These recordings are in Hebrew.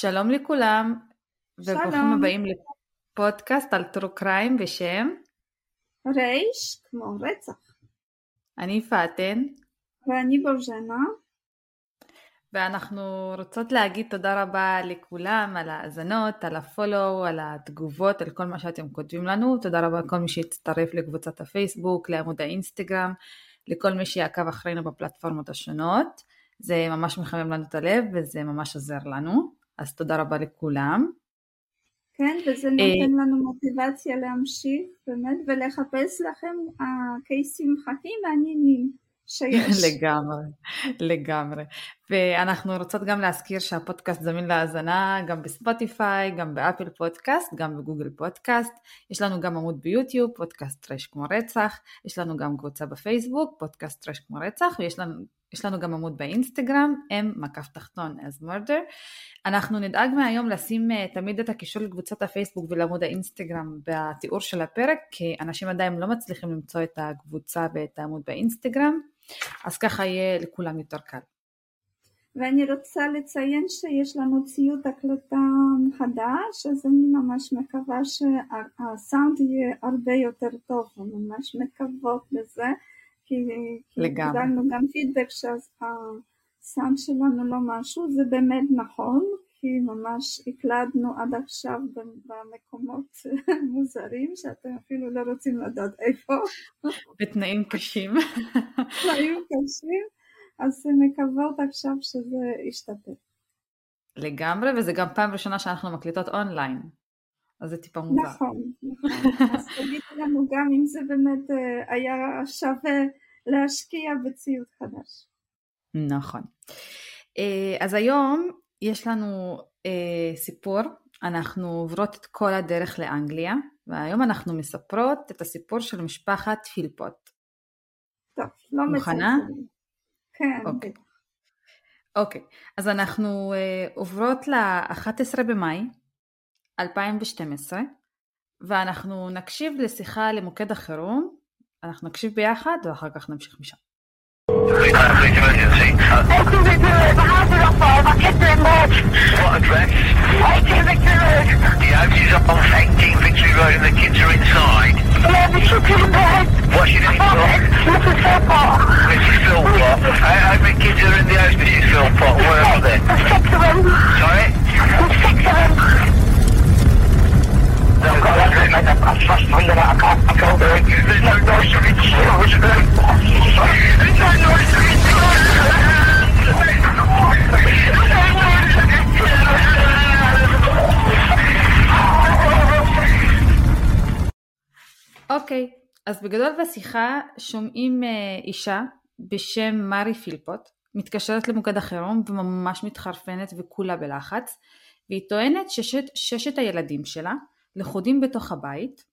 שלום לכולם, וברוכים. הבאים לפודקאסט על טרו קריים בשם רייש כמו רצח. אני פאטן, ואני בוז'נה. ואנחנו רוצות להגיד תודה רבה לכולם על ההאזנות, על הפולו, על התגובות, על כל מה שאתם כותבים לנו. תודה רבה לכל מי שהצטרף לקבוצת הפייסבוק, לעמוד האינסטגרם, לכל מי שיעקב אחרינו בפלטפורמות השונות. זה ממש מחמם לנו את הלב וזה ממש עוזר לנו, אז תודה רבה לכולם. כן, וזה נותן לנו מוטיבציה להמשיך באמת ולחפש לכם הקייסים הכי מעניינים שיש. לגמרי, לגמרי. ואנחנו רוצות גם להזכיר שהפודקאסט זמין להאזנה גם בספוטיפיי, גם באפל פודקאסט, גם בגוגל פודקאסט. יש לנו גם עמוד ביוטיוב, פודקאסט טרש כמו רצח. יש לנו גם קבוצה בפייסבוק, פודקאסט טרש כמו רצח, ויש לנו, יש לנו גם עמוד באינסטגרם, m מקף תחתון as murder. אנחנו נדאג מהיום לשים uh, תמיד את הקישור לקבוצת הפייסבוק ולעמוד האינסטגרם בתיאור של הפרק, כי אנשים עדיין לא מצליחים למצוא את הקבוצה ואת העמוד באינסטגרם, אז ככה יהיה לכולם יותר קל. ואני רוצה לציין שיש לנו ציוד הקלטה חדש, אז אני ממש מקווה שהסאונד יהיה הרבה יותר טוב, ממש מקוות לזה, כי קיבלנו גם פידבק שהסאונד שלנו לא משהו, זה באמת נכון, כי ממש הקלדנו עד עכשיו במקומות מוזרים שאתם אפילו לא רוצים לדעת איפה. בתנאים קשים. תנאים קשים. אז מקוות עכשיו שזה ישתפר. לגמרי, וזה גם פעם ראשונה שאנחנו מקליטות אונליין, אז זה טיפה מוזר. נכון, נכון. אז תגידו לנו גם אם זה באמת היה שווה להשקיע בציוד חדש. נכון. אז היום יש לנו סיפור, אנחנו עוברות את כל הדרך לאנגליה, והיום אנחנו מספרות את הסיפור של משפחת פילפוט. טוב, לא מוכנה? כן. אוקיי. אוקיי, אז אנחנו עוברות ל-11 במאי 2012, ואנחנו נקשיב לשיחה למוקד החירום, אנחנו נקשיב ביחד ואחר כך נמשיך משם. What address? 18 Victory Road. The house is off 18 Victory Road and the kids are inside. Yeah, the kids are in bed. What's your name, Doc? Mrs. Philpott. Mrs. Philpott. How, how many kids are in the house, Mrs. Philpott? Where are they? There's six of them. Sorry? There's six of them. אוקיי, אז בגדול בשיחה שומעים uh, אישה בשם מארי פילפוט, מתקשרת למוקד החירום וממש מתחרפנת וכולה בלחץ, והיא טוענת ששת, ששת הילדים שלה לכודים בתוך הבית,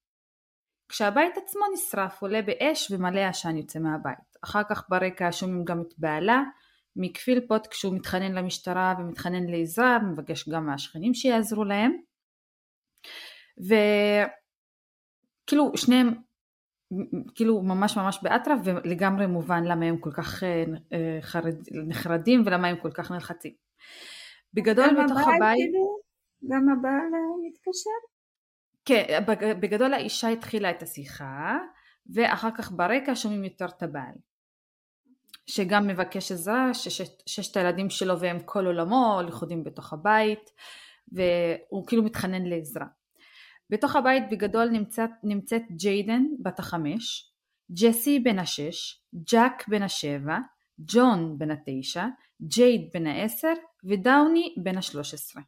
כשהבית עצמו נשרף, עולה באש ומלא עשן יוצא מהבית. אחר כך ברקע שומעים גם את בעלה, מקפילפוט כשהוא מתחנן למשטרה ומתחנן לעזרה, מבקש גם מהשכנים שיעזרו להם. וכאילו שניהם כאילו ממש ממש באטרף ולגמרי מובן למה הם כל כך חרד, נחרדים ולמה הם כל כך נלחצים. בגדול בתוך הבית... כאילו, גם הבעל מתקשר? כן, בגדול האישה התחילה את השיחה ואחר כך ברקע שומעים יותר את הבעל. שגם מבקש עזרה, ששת הילדים שלו והם כל עולמו לכודים בתוך הבית והוא כאילו מתחנן לעזרה. בתוך הבית בגדול נמצאת, נמצאת ג'יידן בת החמש, ג'סי בן השש, ג'אק בן השבע, ג'ון בן התשע, ג'ייד בן העשר ודאוני בן השלוש עשרה.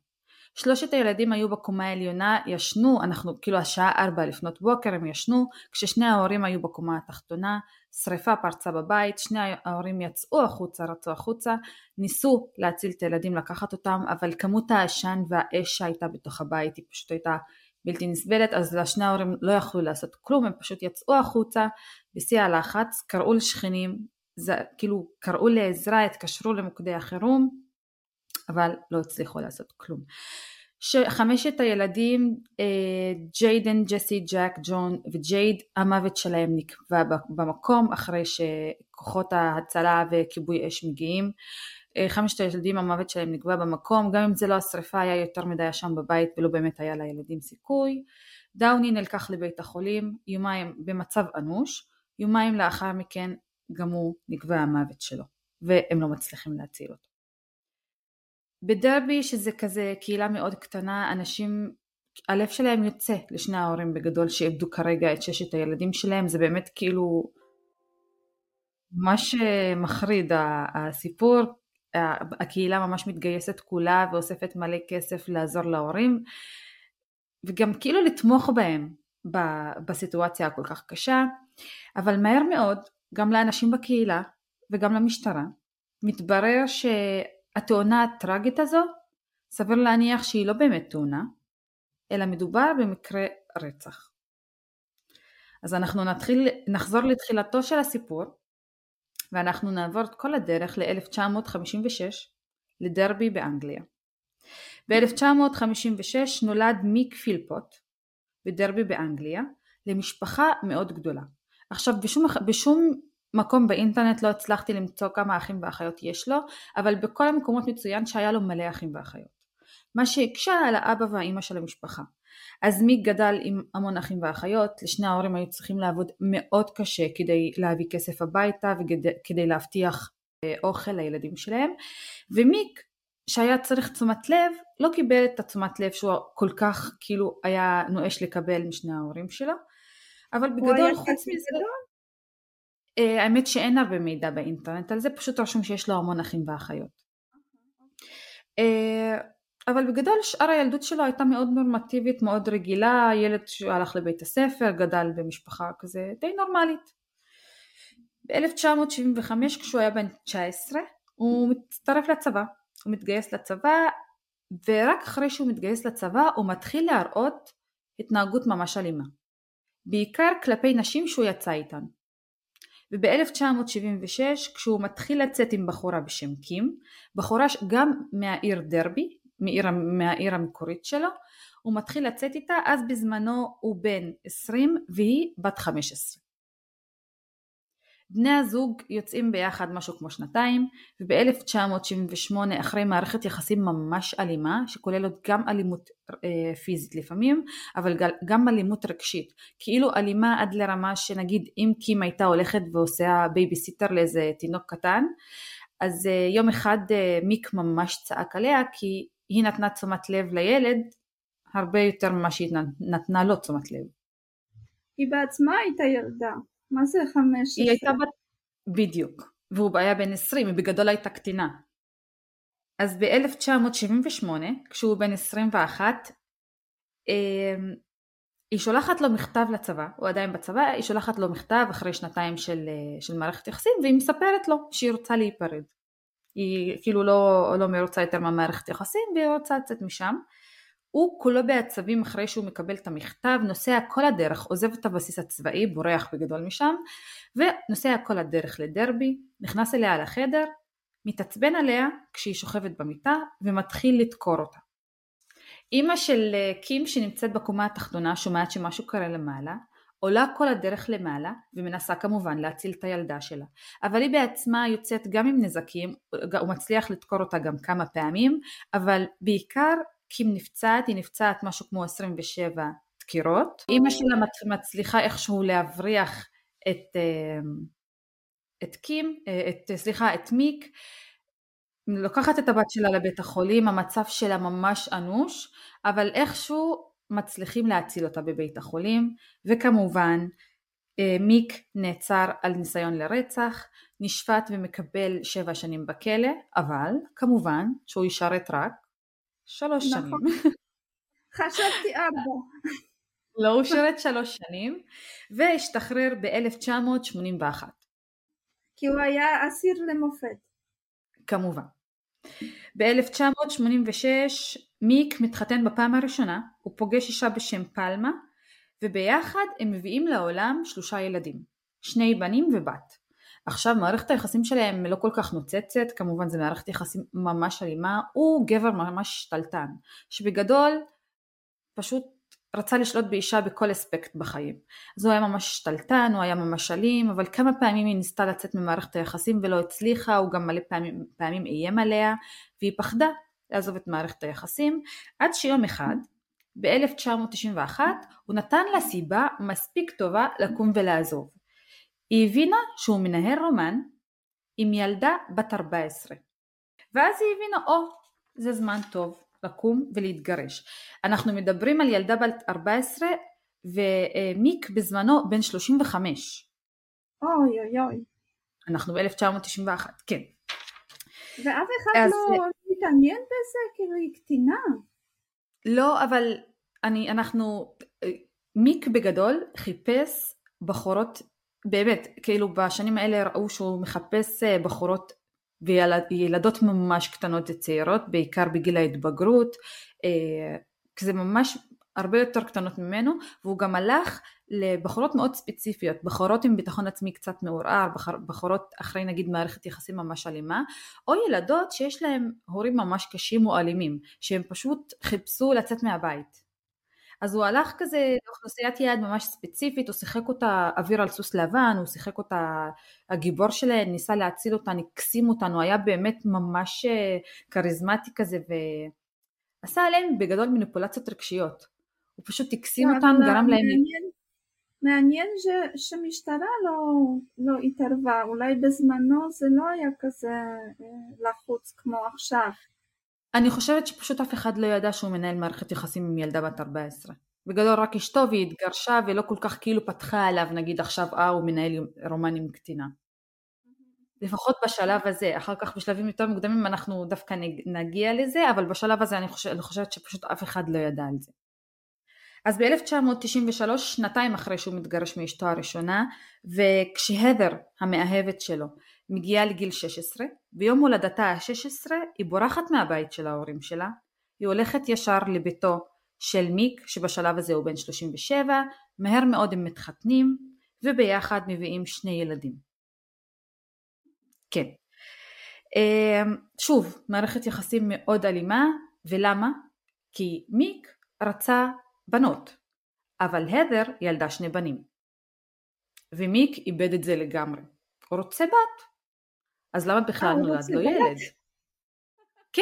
שלושת הילדים היו בקומה העליונה, ישנו, אנחנו כאילו השעה ארבע לפנות בוקר הם ישנו, כששני ההורים היו בקומה התחתונה, שריפה פרצה בבית, שני ההורים יצאו החוצה, רצו החוצה, ניסו להציל את הילדים, לקחת אותם, אבל כמות העשן והאש שהייתה בתוך הבית היא פשוט הייתה בלתי נסבלת, אז לשני ההורים לא יכלו לעשות כלום, הם פשוט יצאו החוצה בשיא הלחץ, קראו לשכנים, זה, כאילו קראו לעזרה, התקשרו למוקדי החירום, אבל לא הצליחו לעשות כלום. שחמשת הילדים, אה, ג'יידן, ג'סי, ג'ק, ג'ון וג'ייד, המוות שלהם נקבע במקום אחרי שכוחות ההצלה וכיבוי אש מגיעים. אה, חמשת הילדים המוות שלהם נקבע במקום, גם אם זה לא השרפה היה יותר מדי עשן בבית ולא באמת היה לילדים סיכוי. דאוני נלקח לבית החולים יומיים במצב אנוש, יומיים לאחר מכן גם הוא נקבע המוות שלו והם לא מצליחים להציל אותו. בדרבי שזה כזה קהילה מאוד קטנה אנשים הלב שלהם יוצא לשני ההורים בגדול שאיבדו כרגע את ששת הילדים שלהם זה באמת כאילו ממש מחריד הסיפור. הקהילה ממש מתגייסת כולה ואוספת מלא כסף לעזור להורים וגם כאילו לתמוך בהם בסיטואציה הכל כך קשה. אבל מהר מאוד גם לאנשים בקהילה וגם למשטרה מתברר שהתאונה הטראגית הזו סביר להניח שהיא לא באמת תאונה אלא מדובר במקרה רצח. אז אנחנו נתחיל, נחזור לתחילתו של הסיפור ואנחנו נעבור את כל הדרך ל-1956 לדרבי באנגליה. ב-1956 נולד מיק פילפוט בדרבי באנגליה למשפחה מאוד גדולה. עכשיו בשום, בשום מקום באינטרנט לא הצלחתי למצוא כמה אחים ואחיות יש לו, אבל בכל המקומות מצוין שהיה לו מלא אחים ואחיות. מה שהקשה על האבא והאימא של המשפחה. אז מיק גדל עם המון אחים ואחיות, לשני ההורים היו צריכים לעבוד מאוד קשה כדי להביא כסף הביתה וכדי להבטיח אה, אוכל לילדים שלהם, ומיק שהיה צריך תשומת לב, לא קיבל את התשומת לב שהוא כל כך כאילו היה נואש לקבל משני ההורים שלו, אבל בגדול חוץ מזה, אה, האמת שאין הרבה מידע באינטרנט על זה, פשוט רשום שיש לו המון אחים ואחיות. אה, אבל בגדול שאר הילדות שלו הייתה מאוד נורמטיבית, מאוד רגילה, ילד שהלך לבית הספר, גדל במשפחה כזה די נורמלית. ב-1975 כשהוא היה בן 19 הוא מצטרף לצבא, הוא מתגייס לצבא ורק אחרי שהוא מתגייס לצבא הוא מתחיל להראות התנהגות ממש אלימה. בעיקר כלפי נשים שהוא יצא איתן. וב-1976 כשהוא מתחיל לצאת עם בחורה בשם קים, בחורה גם מהעיר דרבי, מעיר, מהעיר המקורית שלו, הוא מתחיל לצאת איתה, אז בזמנו הוא בן 20 והיא בת 15. בני הזוג יוצאים ביחד משהו כמו שנתיים, וב-1978 אחרי מערכת יחסים ממש אלימה, שכוללת גם אלימות אה, פיזית לפעמים, אבל גם אלימות רגשית. כאילו אלימה עד לרמה שנגיד אם קים הייתה הולכת ועושה בייביסיטר לאיזה תינוק קטן, אז אה, יום אחד אה, מיק ממש צעק עליה כי היא נתנה תשומת לב לילד הרבה יותר ממה שהיא נתנה לו תשומת לב. היא בעצמה הייתה ילדה. מה זה חמש? היא הייתה בת... בדיוק. והוא היה בן עשרים, היא בגדול הייתה קטינה. אז ב-1978, כשהוא בן 21, אמ, היא שולחת לו מכתב לצבא, הוא עדיין בצבא, היא שולחת לו מכתב אחרי שנתיים של, אה, של מערכת יחסים והיא מספרת לו שהיא רוצה להיפרד. היא כאילו לא, לא מרוצה יותר מהמערכת יחסים והיא רוצה לצאת משם. הוא כולו בעצבים אחרי שהוא מקבל את המכתב, נוסע כל הדרך, עוזב את הבסיס הצבאי, בורח בגדול משם, ונוסע כל הדרך לדרבי, נכנס אליה לחדר, מתעצבן עליה כשהיא שוכבת במיטה ומתחיל לדקור אותה. אימא של אה, קים שנמצאת בקומה התחתונה שומעת שמשהו קרה למעלה, עולה כל הדרך למעלה ומנסה כמובן להציל את הילדה שלה. אבל היא בעצמה יוצאת גם עם נזקים, הוא מצליח לדקור אותה גם כמה פעמים, אבל בעיקר קים נפצעת, היא נפצעת משהו כמו 27 דקירות. אימא שלה מצליחה איכשהו להבריח את, אה, את קים, אה, את, סליחה, את מיק, לוקחת את הבת שלה לבית החולים, המצב שלה ממש אנוש, אבל איכשהו מצליחים להציל אותה בבית החולים, וכמובן אה, מיק נעצר על ניסיון לרצח, נשפט ומקבל שבע שנים בכלא, אבל כמובן שהוא ישרת רק שלוש נכון. שנים. חשבתי ארבע. לא, הוא שירת שלוש שנים, והשתחרר ב-1981. כי הוא היה אסיר למופת. כמובן. ב-1986 מיק מתחתן בפעם הראשונה, הוא פוגש אישה בשם פלמה, וביחד הם מביאים לעולם שלושה ילדים, שני בנים ובת. עכשיו מערכת היחסים שלהם לא כל כך נוצצת, כמובן זה מערכת יחסים ממש אלימה, הוא גבר ממש שתלטן, שבגדול פשוט רצה לשלוט באישה בכל אספקט בחיים. אז הוא היה ממש שתלטן, הוא היה ממש אלים, אבל כמה פעמים היא ניסתה לצאת ממערכת היחסים ולא הצליחה, הוא גם מלא פעמים, פעמים איים עליה, והיא פחדה לעזוב את מערכת היחסים, עד שיום אחד, ב-1991, הוא נתן לה סיבה מספיק טובה לקום ולעזוב. היא הבינה שהוא מנהל רומן עם ילדה בת 14. ואז היא הבינה, או, oh, זה זמן טוב לקום ולהתגרש. אנחנו מדברים על ילדה בת 14 ומיק בזמנו בן 35. אוי אוי אוי. אנחנו ב-1991, כן. ואף אחד אז... לא מתעניין בזה? כאילו היא קטינה. לא, אבל אני, אנחנו, מיק בגדול חיפש בחורות, באמת, כאילו בשנים האלה ראו שהוא מחפש אה, בחורות וילדות ממש קטנות וצעירות, בעיקר בגיל ההתבגרות, אה, זה ממש הרבה יותר קטנות ממנו, והוא גם הלך לבחורות מאוד ספציפיות, בחורות עם ביטחון עצמי קצת מעורער, בחורות אחרי נגיד מערכת יחסים ממש אלימה, או ילדות שיש להם הורים ממש קשים או אלימים, שהם פשוט חיפשו לצאת מהבית. אז הוא הלך כזה לאוכלוסיית יעד ממש ספציפית, הוא שיחק אותה אוויר על סוס לבן, הוא שיחק אותה הגיבור שלהם, ניסה להציל אותה, הקסים אותנו, היה באמת ממש אה, כריזמטי כזה ועשה עליהם בגדול מניפולציות רגשיות. הוא פשוט הקסים אותם, גרם להם... מעניין ש, שמשטרה לא, לא התערבה, אולי בזמנו זה לא היה כזה אה, לחוץ כמו עכשיו. אני חושבת שפשוט אף אחד לא ידע שהוא מנהל מערכת יחסים עם ילדה בת 14. בגדול רק אשתו והיא התגרשה ולא כל כך כאילו פתחה עליו נגיד עכשיו אה הוא מנהל רומן עם קטינה. לפחות בשלב הזה, אחר כך בשלבים יותר מוקדמים אנחנו דווקא נגיע לזה, אבל בשלב הזה אני חושבת, אני חושבת שפשוט אף אחד לא ידע על זה. אז ב-1993, שנתיים אחרי שהוא מתגרש מאשתו הראשונה, וכשהדר המאהבת שלו מגיעה לגיל 16, ביום הולדתה ה-16 היא בורחת מהבית של ההורים שלה, היא הולכת ישר לביתו של מיק, שבשלב הזה הוא בן 37, מהר מאוד הם מתחתנים, וביחד מביאים שני ילדים. כן. אמ, שוב, מערכת יחסים מאוד אלימה, ולמה? כי מיק רצה בנות, אבל הדר ילדה שני בנים. ומיק איבד את זה לגמרי. הוא רוצה בת. אז למה בכלל אה, נולד לו ילד? כן,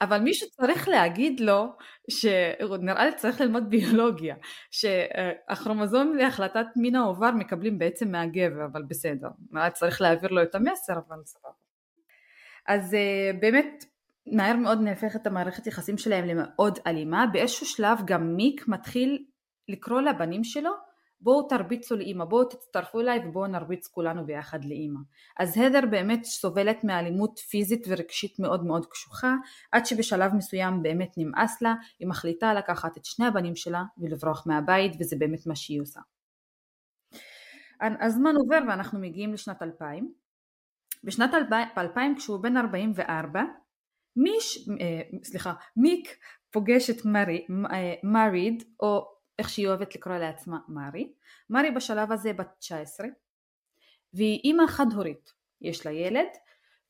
אבל מישהו צריך להגיד לו, שנראה לי צריך ללמוד ביולוגיה, שהכרומוזום להחלטת מין העובר מקבלים בעצם מהגבר, אבל בסדר, נראה לי צריך להעביר לו את המסר, אבל סבבה. אז אה, באמת מהר מאוד נהפכת המערכת יחסים שלהם למאוד אלימה, באיזשהו שלב גם מיק מתחיל לקרוא לבנים שלו בואו תרביצו לאימא, בואו תצטרפו אליי ובואו נרביץ כולנו ביחד לאימא. אז הדר באמת סובלת מאלימות פיזית ורגשית מאוד מאוד קשוחה, עד שבשלב מסוים באמת נמאס לה, היא מחליטה לקחת את שני הבנים שלה ולברוח מהבית וזה באמת מה שהיא עושה. הזמן עובר ואנחנו מגיעים לשנת 2000. בשנת 2000 כשהוא בן 44 מיש, אה, סליחה, מיק פוגש את מרי, אה, מריד, או איך שהיא אוהבת לקרוא לעצמה מרי. מרי בשלב הזה בת 19, והיא אימא חד-הורית, יש לה ילד,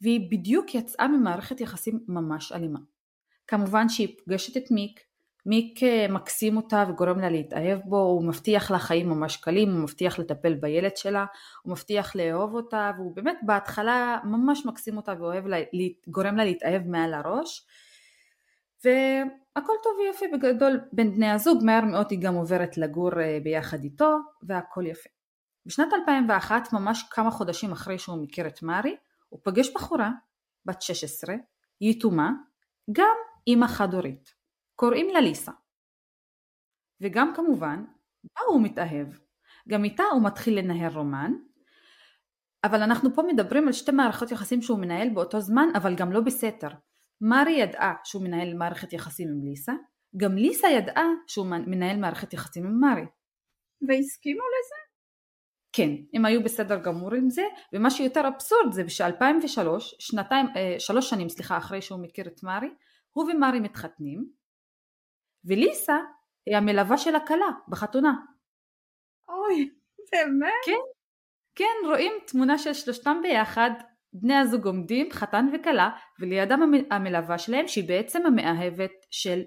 והיא בדיוק יצאה ממערכת יחסים ממש אלימה. כמובן שהיא פוגשת את מיק, מיק אה, מקסים אותה וגורם לה להתאהב בו, הוא מבטיח לה חיים ממש קלים, הוא מבטיח לטפל בילד שלה, הוא מבטיח לאהוב אותה, והוא באמת בהתחלה ממש מקסים אותה וגורם לה להתאהב מעל הראש. והכל טוב ויפה בגדול בין בני הזוג, מהר מאוד היא גם עוברת לגור אה, ביחד איתו, והכל יפה. בשנת 2001, ממש כמה חודשים אחרי שהוא מכיר את מארי, הוא פגש בחורה, בת 16, יתומה, גם אימא חד-הורית. קוראים לה ליסה. וגם כמובן, בה הוא מתאהב. גם איתה הוא מתחיל לנהל רומן, אבל אנחנו פה מדברים על שתי מערכות יחסים שהוא מנהל באותו זמן, אבל גם לא בסתר. מארי ידעה שהוא מנהל מערכת יחסים עם ליסה, גם ליסה ידעה שהוא מנהל מערכת יחסים עם מארי. והסכימו לזה? כן, הם היו בסדר גמור עם זה, ומה שיותר אבסורד זה ש-2003, שנתיים, אה, שלוש שנים סליחה אחרי שהוא מכיר את מארי, הוא ומארי מתחתנים, וליסה היא המלווה של הכלה בחתונה. אוי, באמת? כן, כן, רואים תמונה של שלושתם ביחד, בני הזוג עומדים, חתן וכלה, ולידם המ- המלווה שלהם, שהיא בעצם המאהבת של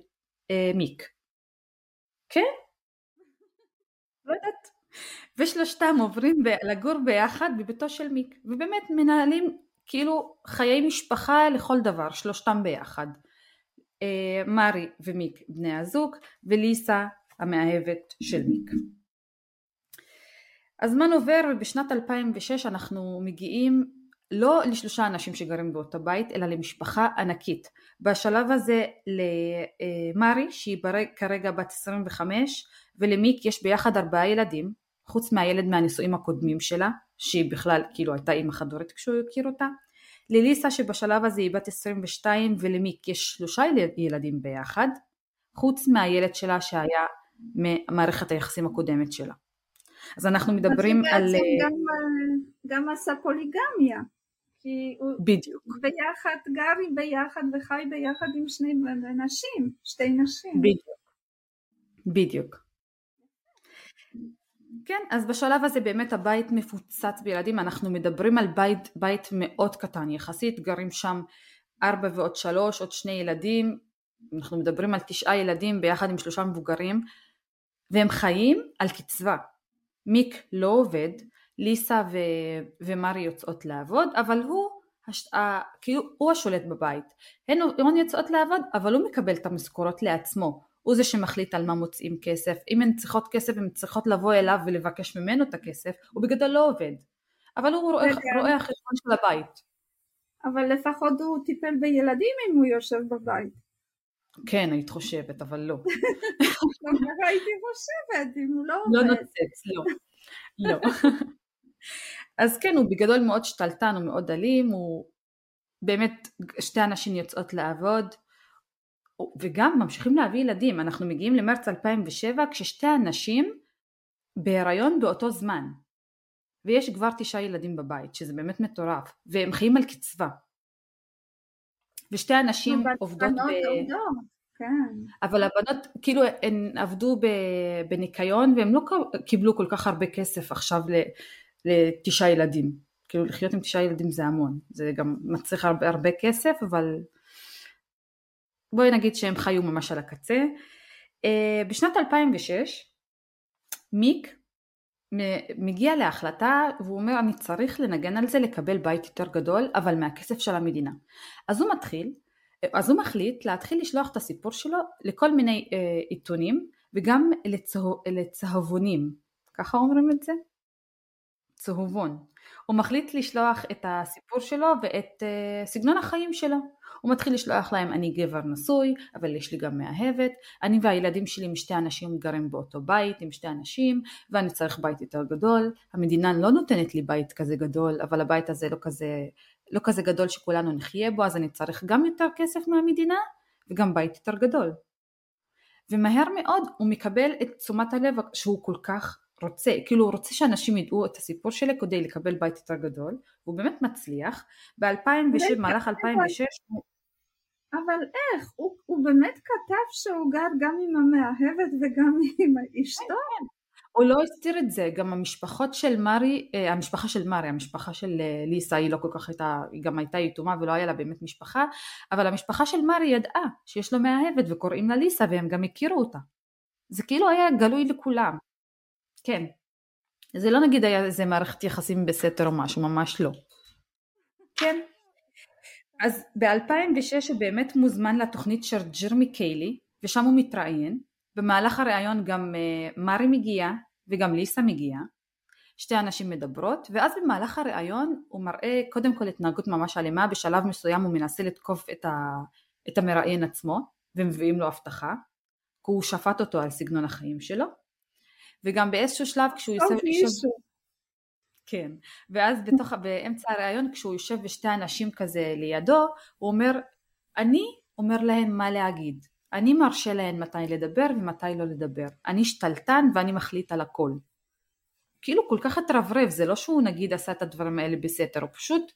אה, מיק. כן? לא יודעת. ושלושתם עוברים ב- לגור ביחד בביתו של מיק, ובאמת מנהלים כאילו חיי משפחה לכל דבר, שלושתם ביחד. אה, מרי ומיק בני הזוג, וליסה המאהבת של מיק. הזמן עובר ובשנת 2006 אנחנו מגיעים לא לשלושה אנשים שגרים באותו בית אלא למשפחה ענקית. בשלב הזה למרי שהיא כרגע בת 25 ולמיק יש ביחד ארבעה ילדים חוץ מהילד מהנישואים הקודמים שלה שהיא בכלל כאילו הייתה אימא חד-הורית כשהוא הכיר אותה. לליסה שבשלב הזה היא בת 22 ולמיק יש שלושה ילדים ביחד חוץ מהילד שלה שהיה ממערכת היחסים הקודמת שלה. אז אנחנו מדברים על... גם, גם עשה פוליגמיה. כי הוא בדיוק. ביחד, גרי ביחד וחי ביחד עם שני נשים, שתי נשים. בדיוק. בדיוק. כן, אז בשלב הזה באמת הבית מפוצץ בילדים, אנחנו מדברים על בית, בית מאוד קטן יחסית, גרים שם ארבע ועוד שלוש, עוד שני ילדים, אנחנו מדברים על תשעה ילדים ביחד עם שלושה מבוגרים, והם חיים על קצבה. מיק לא עובד, ליסה ו... ומרי יוצאות לעבוד, אבל הוא, הש... ה... כאילו הוא השולט בבית. הן, הן יוצאות לעבוד, אבל הוא מקבל את המשכורות לעצמו. הוא זה שמחליט על מה מוצאים כסף. אם הן צריכות כסף, הן צריכות לבוא אליו ולבקש ממנו את הכסף, הוא בגדול לא עובד. אבל הוא רואה, רואה החשבון של הבית. אבל לפחות הוא טיפל בילדים אם הוא יושב בבית. כן, היית חושבת, אבל לא. הייתי חושבת, אם הוא לא עובד. לא נוצץ, לא. לא. אז כן, הוא בגדול מאוד שתלטן, הוא מאוד אלים, הוא באמת, שתי אנשים יוצאות לעבוד, וגם ממשיכים להביא ילדים. אנחנו מגיעים למרץ 2007 כששתי הנשים בהיריון באותו זמן. ויש כבר תשעה ילדים בבית, שזה באמת מטורף, והם חיים על קצבה. ושתי הנשים עובדות ב... עובדות. כן. אבל הבנות כאילו הן עבדו בניקיון והם לא קיבלו כל כך הרבה כסף עכשיו לתשעה ילדים. כאילו לחיות עם תשעה ילדים זה המון, זה גם מצריך הרבה, הרבה כסף אבל בואי נגיד שהם חיו ממש על הקצה. אה, בשנת 2006 מיק מגיע להחלטה והוא אומר אני צריך לנגן על זה לקבל בית יותר גדול אבל מהכסף של המדינה. אז הוא מתחיל אז הוא מחליט להתחיל לשלוח את הסיפור שלו לכל מיני אה, עיתונים וגם לצהו, לצהבונים, ככה אומרים את זה? צהובון. הוא מחליט לשלוח את הסיפור שלו ואת אה, סגנון החיים שלו. הוא מתחיל לשלוח להם אני גבר נשוי אבל יש לי גם מאהבת, אני והילדים שלי עם שתי אנשים גרים באותו בית עם שתי אנשים ואני צריך בית יותר גדול, המדינה לא נותנת לי בית כזה גדול אבל הבית הזה לא כזה לא כזה גדול שכולנו נחיה בו, אז אני צריך גם יותר כסף מהמדינה וגם בית יותר גדול. ומהר מאוד הוא מקבל את תשומת הלב שהוא כל כך רוצה, כאילו הוא רוצה שאנשים ידעו את הסיפור שלו כדי לקבל בית יותר גדול, והוא באמת מצליח. ב-2006, במהלך 2006 הוא... אבל איך? הוא, הוא באמת כתב שהוא גר גם עם המאהבת וגם עם אשתו? כן, הוא לא הסתיר את זה, גם המשפחות של מרי, אה, המשפחה של מרי, המשפחה של אה, ליסה היא לא כל כך הייתה, היא גם הייתה יתומה ולא היה לה באמת משפחה, אבל המשפחה של מרי ידעה שיש לו מאהבת וקוראים לה ליסה והם גם הכירו אותה. זה כאילו היה גלוי לכולם. כן. זה לא נגיד היה איזה מערכת יחסים בסתר או משהו, ממש לא. כן. אז ב-2006 הוא באמת מוזמן לתוכנית של ג'רמי קיילי, ושם הוא מתראיין, במהלך הראיון גם uh, מרי מגיעה וגם ליסה מגיעה, שתי אנשים מדברות, ואז במהלך הראיון הוא מראה קודם כל התנהגות ממש אלימה, בשלב מסוים הוא מנסה לתקוף את, ה, את המראיין עצמו, ומביאים לו הבטחה, כי הוא שפט אותו על סגנון החיים שלו, וגם באיזשהו שלב כשהוא יושב... יושב כן, ואז בתוך, באמצע הראיון כשהוא יושב ושתי אנשים כזה לידו, הוא אומר, אני אומר להם מה להגיד, אני מרשה להן מתי לדבר ומתי לא לדבר. אני שתלטן ואני מחליט על הכל. כאילו כל כך התרברב, זה לא שהוא נגיד עשה את הדברים האלה בסתר, הוא פשוט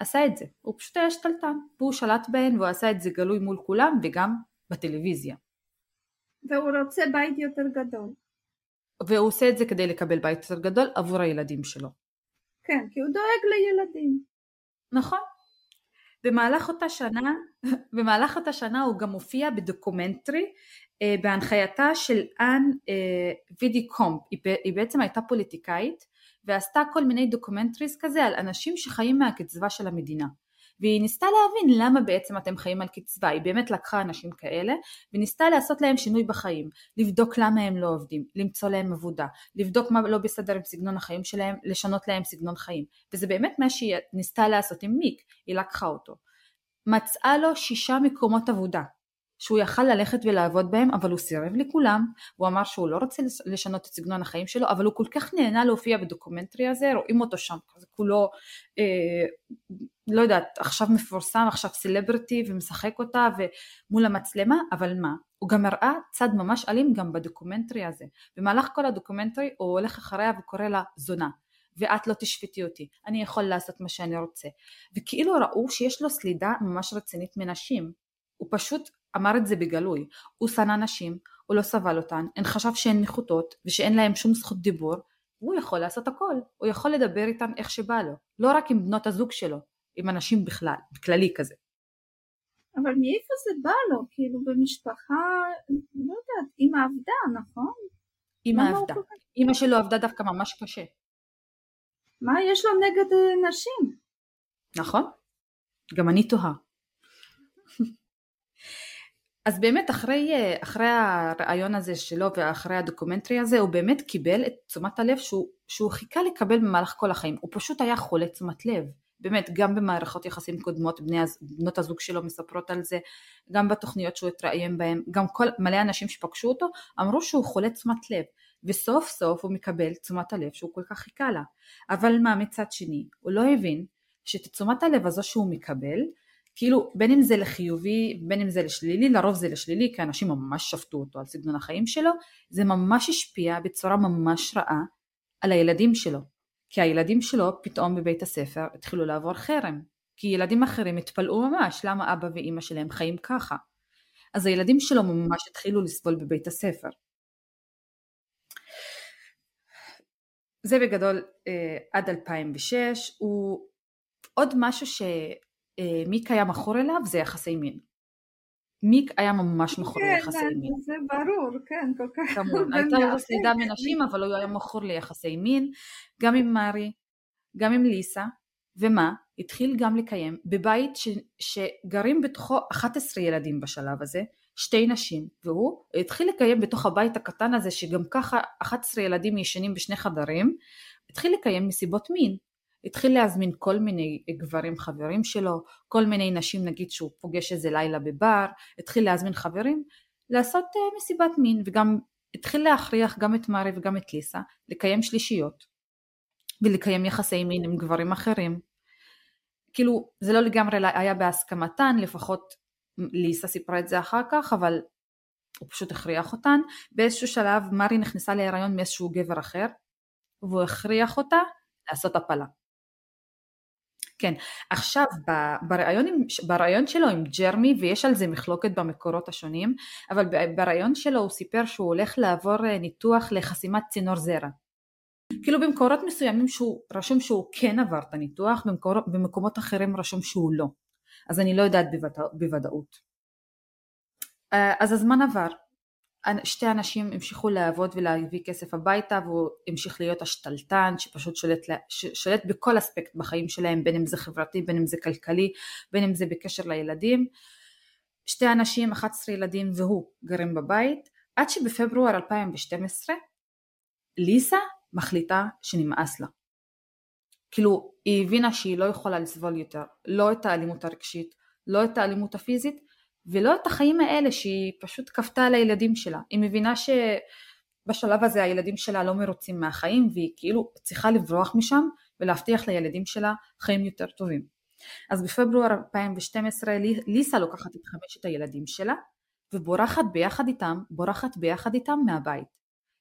עשה את זה. הוא פשוט היה שתלטן, והוא שלט בהן והוא עשה את זה גלוי מול כולם וגם בטלוויזיה. והוא רוצה בית יותר גדול. והוא עושה את זה כדי לקבל בית יותר גדול עבור הילדים שלו. כן, כי הוא דואג לילדים. נכון. במהלך אותה שנה, במהלך אותה שנה הוא גם הופיע בדוקומנטרי אה, בהנחייתה של אן אה, וידי קומפ, היא, היא בעצם הייתה פוליטיקאית ועשתה כל מיני documentaries כזה על אנשים שחיים מהקצבה של המדינה. והיא ניסתה להבין למה בעצם אתם חיים על קצבה, היא באמת לקחה אנשים כאלה וניסתה לעשות להם שינוי בחיים, לבדוק למה הם לא עובדים, למצוא להם עבודה, לבדוק מה לא בסדר עם סגנון החיים שלהם, לשנות להם סגנון חיים, וזה באמת מה שהיא ניסתה לעשות עם מיק, היא לקחה אותו. מצאה לו שישה מקומות עבודה, שהוא יכל ללכת ולעבוד בהם, אבל הוא סירב לכולם, הוא אמר שהוא לא רוצה לשנות את סגנון החיים שלו, אבל הוא כל כך נהנה להופיע ב documentary הזה, רואים אותו שם, כולו, אה, לא יודעת, עכשיו מפורסם, עכשיו סלבריטי ומשחק אותה ומול המצלמה, אבל מה, הוא גם הראה צד ממש אלים גם ב documentary הזה. במהלך כל ה documentary הוא הולך אחריה וקורא לה זונה. ואת לא תשפטי אותי, אני יכול לעשות מה שאני רוצה. וכאילו ראו שיש לו סלידה ממש רצינית מנשים. הוא פשוט אמר את זה בגלוי. הוא שנא נשים, הוא לא סבל אותן, הן חשב שהן נחותות ושאין להן שום זכות דיבור, הוא יכול לעשות הכל, הוא יכול לדבר איתן איך שבא לו, לא רק עם בנות הזוג שלו, עם אנשים בכלל, בכללי כזה. אבל מאיפה זה בא לו? כאילו במשפחה, לא יודעת, אמא עבדה, נכון? אמא עבדה. אמא שלו עבדה דווקא ממש קשה. מה יש לו נגד אה, נשים? נכון, גם אני תוהה. אז באמת אחרי, אחרי הרעיון הזה שלו ואחרי הדוקומנטרי הזה הוא באמת קיבל את תשומת הלב שהוא, שהוא חיכה לקבל במהלך כל החיים, הוא פשוט היה חולה תשומת לב, באמת גם במערכות יחסים קודמות בני, בנות הזוג שלו מספרות על זה, גם בתוכניות שהוא התראיין בהן, גם כל מלא אנשים שפגשו אותו אמרו שהוא חולה תשומת לב וסוף סוף הוא מקבל תשומת הלב שהוא כל כך חיכה לה, אבל מה מצד שני הוא לא הבין שאת תשומת הלב הזו שהוא מקבל כאילו בין אם זה לחיובי בין אם זה לשלילי לרוב זה לשלילי כי אנשים ממש שפטו אותו על סגנון החיים שלו זה ממש השפיע בצורה ממש רעה על הילדים שלו כי הילדים שלו פתאום בבית הספר התחילו לעבור חרם כי ילדים אחרים התפלאו ממש למה אבא ואימא שלהם חיים ככה? אז הילדים שלו ממש התחילו לסבול בבית הספר. זה בגדול אה, עד 2006 הוא עוד משהו ש... מיק היה מכור אליו זה יחסי מין. מיק היה ממש מכור כן, ליחסי מין. זה ברור, כן, כל כך. כמובן, הייתה לו סלידה מנשים אבל הוא היה מכור ליחסי מין, גם עם מארי, גם עם ליסה, ומה? התחיל גם לקיים בבית ש, שגרים בתוכו 11 ילדים בשלב הזה, שתי נשים, והוא התחיל לקיים בתוך הבית הקטן הזה שגם ככה 11 ילדים ישנים בשני חדרים, התחיל לקיים מסיבות מין, התחיל להזמין כל מיני גברים חברים שלו, כל מיני נשים נגיד שהוא פוגש איזה לילה בבר, התחיל להזמין חברים לעשות uh, מסיבת מין וגם התחיל להכריח גם את מארי וגם את ליסה לקיים שלישיות ולקיים יחסי מין עם גברים אחרים. כאילו זה לא לגמרי היה בהסכמתן, לפחות ליסה סיפרה את זה אחר כך, אבל הוא פשוט הכריח אותן. באיזשהו שלב מארי נכנסה להיריון מאיזשהו גבר אחר והוא הכריח אותה לעשות הפלה. כן, עכשיו ברעיון, ברעיון שלו עם ג'רמי, ויש על זה מחלוקת במקורות השונים, אבל ברעיון שלו הוא סיפר שהוא הולך לעבור אה, ניתוח לחסימת צינור זרע. כאילו במקורות מסוימים שהוא רשום שהוא כן עבר את הניתוח, במקור, במקומות אחרים רשום שהוא לא. אז אני לא יודעת בוודאות. אה, אז הזמן עבר, שתי אנשים המשיכו לעבוד ולהביא כסף הביתה והוא המשיך להיות השתלטן שפשוט שולט, שולט בכל אספקט בחיים שלהם בין אם זה חברתי בין אם זה כלכלי בין אם זה בקשר לילדים. שתי אנשים 11 ילדים והוא גרים בבית. עד שבפברואר 2012 ליסה מחליטה שנמאס לה. כאילו היא הבינה שהיא לא יכולה לסבול יותר. לא את האלימות הרגשית לא את האלימות הפיזית ולא את החיים האלה שהיא פשוט כפתה על הילדים שלה. היא מבינה שבשלב הזה הילדים שלה לא מרוצים מהחיים והיא כאילו צריכה לברוח משם ולהבטיח לילדים שלה חיים יותר טובים. אז בפברואר 2012 ליסה לוקחת את חמשת הילדים שלה ובורחת ביחד איתם, בורחת ביחד איתם מהבית.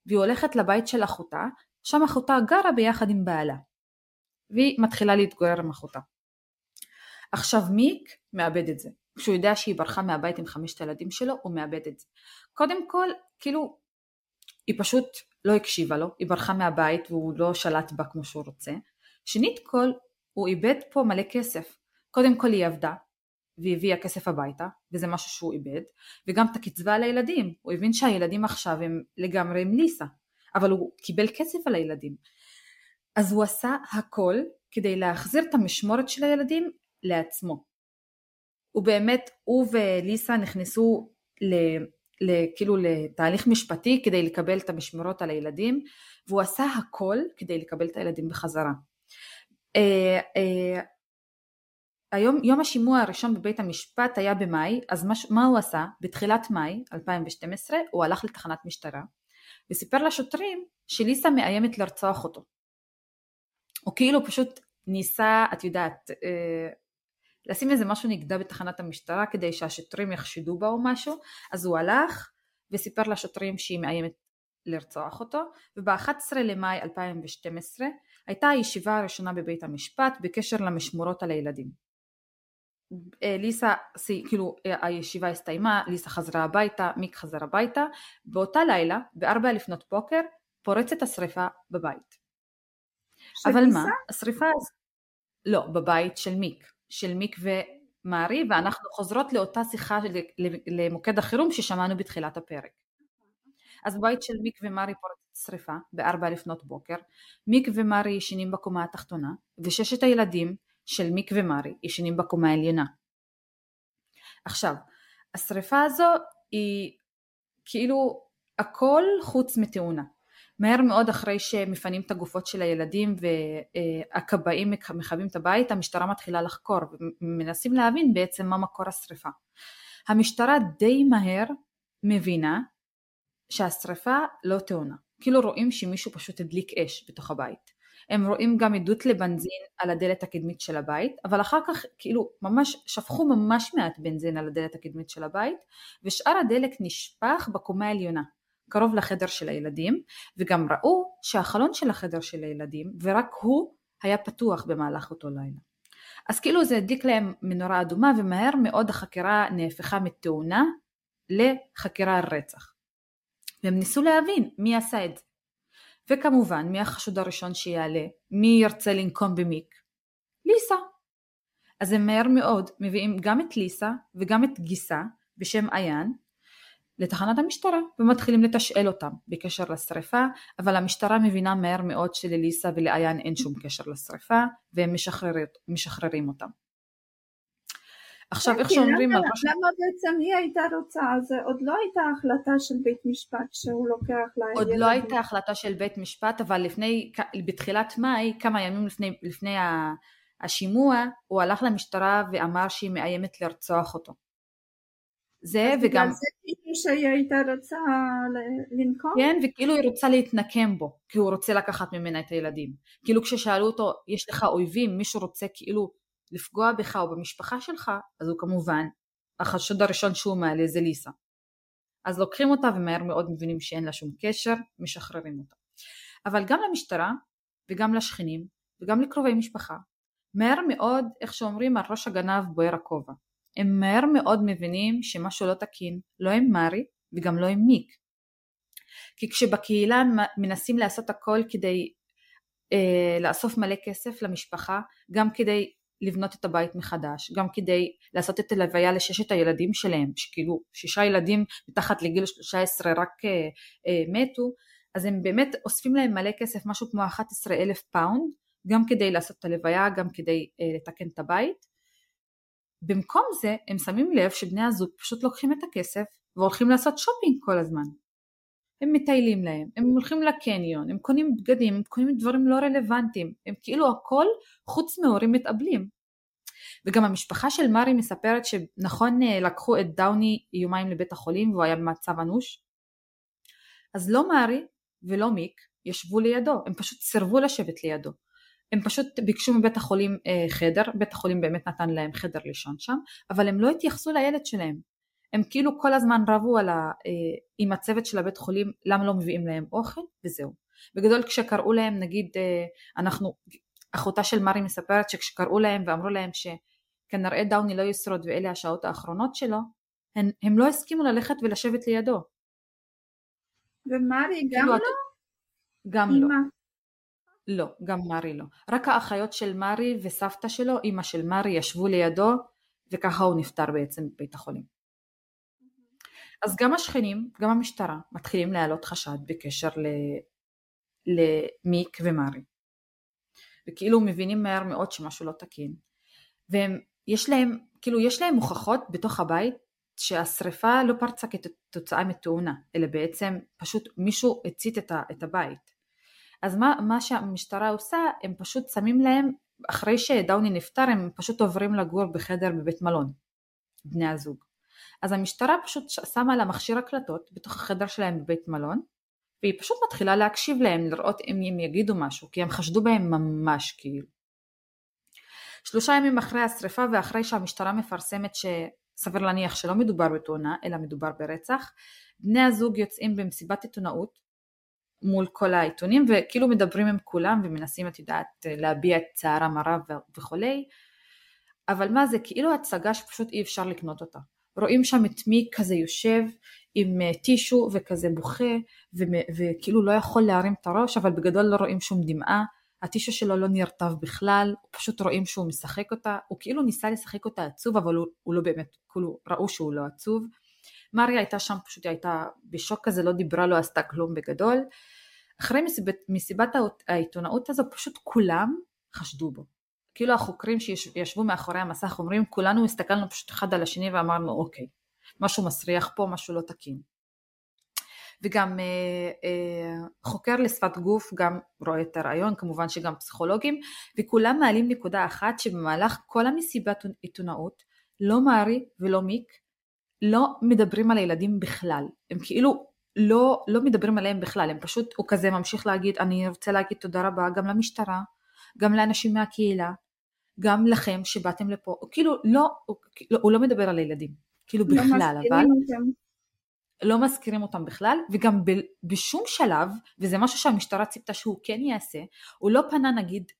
והיא הולכת לבית של אחותה, שם אחותה גרה ביחד עם בעלה. והיא מתחילה להתגורר עם אחותה. עכשיו מיק מאבד את זה. כשהוא יודע שהיא ברחה מהבית עם חמשת הילדים שלו, הוא מאבד את זה. קודם כל, כאילו, היא פשוט לא הקשיבה לו, היא ברחה מהבית והוא לא שלט בה כמו שהוא רוצה. שנית כל, הוא איבד פה מלא כסף. קודם כל היא עבדה, והביאה כסף הביתה, וזה משהו שהוא איבד, וגם את הקצבה לילדים, הוא הבין שהילדים עכשיו הם לגמרי עם ליסה, אבל הוא קיבל כסף על הילדים. אז הוא עשה הכל כדי להחזיר את המשמורת של הילדים לעצמו. הוא באמת, הוא וליסה נכנסו ל, ל, כאילו לתהליך משפטי כדי לקבל את המשמורות על הילדים, והוא עשה הכל כדי לקבל את הילדים בחזרה. אה, אה, היום, יום השימוע הראשון בבית המשפט היה במאי, אז מה, מה הוא עשה? בתחילת מאי 2012 הוא הלך לתחנת משטרה וסיפר לשוטרים שליסה מאיימת לרצוח אותו. הוא כאילו פשוט ניסה, את יודעת, אה, לשים איזה משהו נגדה בתחנת המשטרה כדי שהשוטרים יחשדו בה או משהו, אז הוא הלך וסיפר לשוטרים שהיא מאיימת לרצוח אותו, וב-11 למאי 2012 הייתה הישיבה הראשונה בבית המשפט בקשר למשמורות על הילדים. אה, ליסה, כאילו אה, הישיבה הסתיימה, ליסה חזרה הביתה, מיק חזר הביתה, באותה לילה, בארבע לפנות בוקר, פורצת השריפה בבית. אבל ליסה? מה, השריפה, לא, בבית של מיק, של מיק ומרי, ואנחנו חוזרות לאותה שיחה למוקד החירום ששמענו בתחילת הפרק. אז בבית של מיק ומרי פורצת שריפה בארבע לפנות בוקר, מיק ומרי ישנים בקומה התחתונה, וששת הילדים של מיק ומרי ישנים בקומה העליונה. עכשיו, השריפה הזו היא כאילו הכל חוץ מתאונה. מהר מאוד אחרי שמפנים את הגופות של הילדים והכבאים מכבים את הבית, המשטרה מתחילה לחקור ומנסים להבין בעצם מה מקור השריפה. המשטרה די מהר מבינה שהשריפה לא תאונה. כאילו רואים שמישהו פשוט הדליק אש בתוך הבית. הם רואים גם עדות לבנזין על הדלת הקדמית של הבית, אבל אחר כך כאילו ממש שפכו ממש מעט בנזין על הדלת הקדמית של הבית, ושאר הדלק נשפך בקומה העליונה, קרוב לחדר של הילדים, וגם ראו שהחלון של החדר של הילדים, ורק הוא היה פתוח במהלך אותו לילה. אז כאילו זה הדליק להם מנורה אדומה, ומהר מאוד החקירה נהפכה מתאונה לחקירה על רצח. והם ניסו להבין מי עשה את זה. וכמובן מי החשוד הראשון שיעלה, מי ירצה לנקום במיק? ליסה. אז הם מהר מאוד מביאים גם את ליסה וגם את גיסה בשם עיין לתחנת המשטרה ומתחילים לתשאל אותם בקשר לשרפה אבל המשטרה מבינה מהר מאוד שלליסה ולעיין אין שום קשר לשרפה והם משחררים, אותם. עכשיו איך שאומרים למה, למה בעצם היא הייתה רוצה, זה עוד לא הייתה החלטה של בית משפט שהוא לוקח לילדים. עוד לא הייתה החלטה של בית משפט אבל לפני, בתחילת מאי, כמה ימים לפני, לפני השימוע, הוא הלך למשטרה ואמר שהיא מאיימת לרצוח אותו. זה וגם... זה כאילו שהיא הייתה רוצה לנקום? כן, וכאילו היא רוצה להתנקם בו, כי הוא רוצה לקחת ממנה את הילדים. כאילו כששאלו אותו, יש לך אויבים, מישהו רוצה כאילו לפגוע בך או במשפחה שלך, אז הוא כמובן, החשוד הראשון שהוא מעלה זה ליסה. אז לוקחים אותה ומהר מאוד מבינים שאין לה שום קשר, משחררים אותה. אבל גם למשטרה וגם לשכנים וגם לקרובי משפחה, מהר מאוד, איך שאומרים, על ראש הגנב בוער הכובע. הם מהר מאוד מבינים שמשהו לא תקין, לא עם מרי וגם לא עם מיק. כי כשבקהילה מנסים לעשות הכל כדי אה, לאסוף מלא כסף למשפחה, גם כדי לבנות את הבית מחדש, גם כדי לעשות את הלוויה לששת הילדים שלהם, שכאילו שישה ילדים מתחת לגיל 13 רק אה, אה, מתו, אז הם באמת אוספים להם מלא כסף, משהו כמו 11 אלף פאונד, גם כדי לעשות את הלוויה, גם כדי אה, לתקן את הבית. במקום זה הם שמים לב שבני הזוג פשוט לוקחים את הכסף והולכים לעשות שופינג כל הזמן. הם מטיילים להם, הם הולכים לקניון, הם קונים בגדים, הם קונים דברים לא רלוונטיים, הם כאילו הכל חוץ מהורים מתאבלים. וגם המשפחה של מרי מספרת שנכון אה, לקחו את דאוני יומיים לבית החולים והוא היה במצב אנוש. אז לא מרי ולא מיק ישבו לידו, הם פשוט סירבו לשבת לידו. הם פשוט ביקשו מבית החולים אה, חדר, בית החולים באמת נתן להם חדר לישון שם, אבל הם לא התייחסו לילד שלהם. הם כאילו כל הזמן רבו ה, אה, עם הצוות של הבית חולים למה לא מביאים להם אוכל וזהו. בגדול כשקראו להם נגיד אה, אנחנו, אחותה של מרי מספרת שכשקראו להם ואמרו להם שכנראה דאוני לא ישרוד ואלה השעות האחרונות שלו, הם, הם לא הסכימו ללכת ולשבת לידו. ומרי גם כאילו, לא? את- גם לא. לא, גם מרי לא. רק האחיות של מרי וסבתא שלו, אימא של מרי, ישבו לידו, וככה הוא נפטר בעצם בבית החולים. אז גם השכנים, גם המשטרה, מתחילים להעלות חשד בקשר ל... למיק ומרי. וכאילו מבינים מהר מאוד שמשהו לא תקין. והם, יש להם, כאילו יש להם הוכחות בתוך הבית שהשריפה לא פרצה כתוצאה מתאונה, אלא בעצם פשוט מישהו הצית את, ה, את הבית. אז מה, מה שהמשטרה עושה, הם פשוט שמים להם, אחרי שדאוני נפטר, הם פשוט עוברים לגור בחדר בבית מלון, בני הזוג. אז המשטרה פשוט שמה לה מכשיר הקלטות בתוך החדר שלהם בבית מלון, והיא פשוט מתחילה להקשיב להם, לראות אם הם יגידו משהו, כי הם חשדו בהם ממש כאילו. שלושה ימים אחרי השריפה ואחרי שהמשטרה מפרסמת שסביר להניח שלא מדובר בתאונה, אלא מדובר ברצח, בני הזוג יוצאים במסיבת עיתונאות מול כל העיתונים וכאילו מדברים עם כולם ומנסים את יודעת להביע את צערם הרב וכולי. אבל מה זה כאילו הצגה שפשוט אי אפשר לקנות אותה. רואים שם את מי כזה יושב עם אה, טישו וכזה בוכה וכאילו לא יכול להרים את הראש אבל בגדול לא רואים שום דמעה. הטישו שלו לא נרטב בכלל פשוט רואים שהוא משחק אותה. הוא כאילו ניסה לשחק אותה עצוב אבל הוא, הוא לא באמת כאילו ראו שהוא לא עצוב מריה הייתה שם פשוט הייתה בשוק כזה לא דיברה לא עשתה כלום בגדול. אחרי מסיבת, מסיבת העיתונאות הזו פשוט כולם חשדו בו. כאילו החוקרים שישבו מאחורי המסך אומרים כולנו הסתכלנו פשוט אחד על השני ואמרנו אוקיי משהו מסריח פה משהו לא תקין. וגם אה, אה, חוקר לשפת גוף גם רואה את הרעיון כמובן שגם פסיכולוגים וכולם מעלים נקודה אחת שבמהלך כל המסיבת עיתונאות לא מארי ולא מיק לא מדברים על הילדים בכלל. הם כאילו לא, לא מדברים עליהם בכלל, הם פשוט, הוא כזה ממשיך להגיד, אני רוצה להגיד תודה רבה גם למשטרה, גם לאנשים מהקהילה, גם לכם שבאתם לפה, הוא כאילו לא, הוא, לא, הוא לא מדבר על הילדים, כאילו לא בכלל, אבל אותם. לא מזכירים אותם בכלל, וגם ב, בשום שלב, וזה משהו שהמשטרה ציפתה שהוא כן יעשה, הוא לא פנה נגיד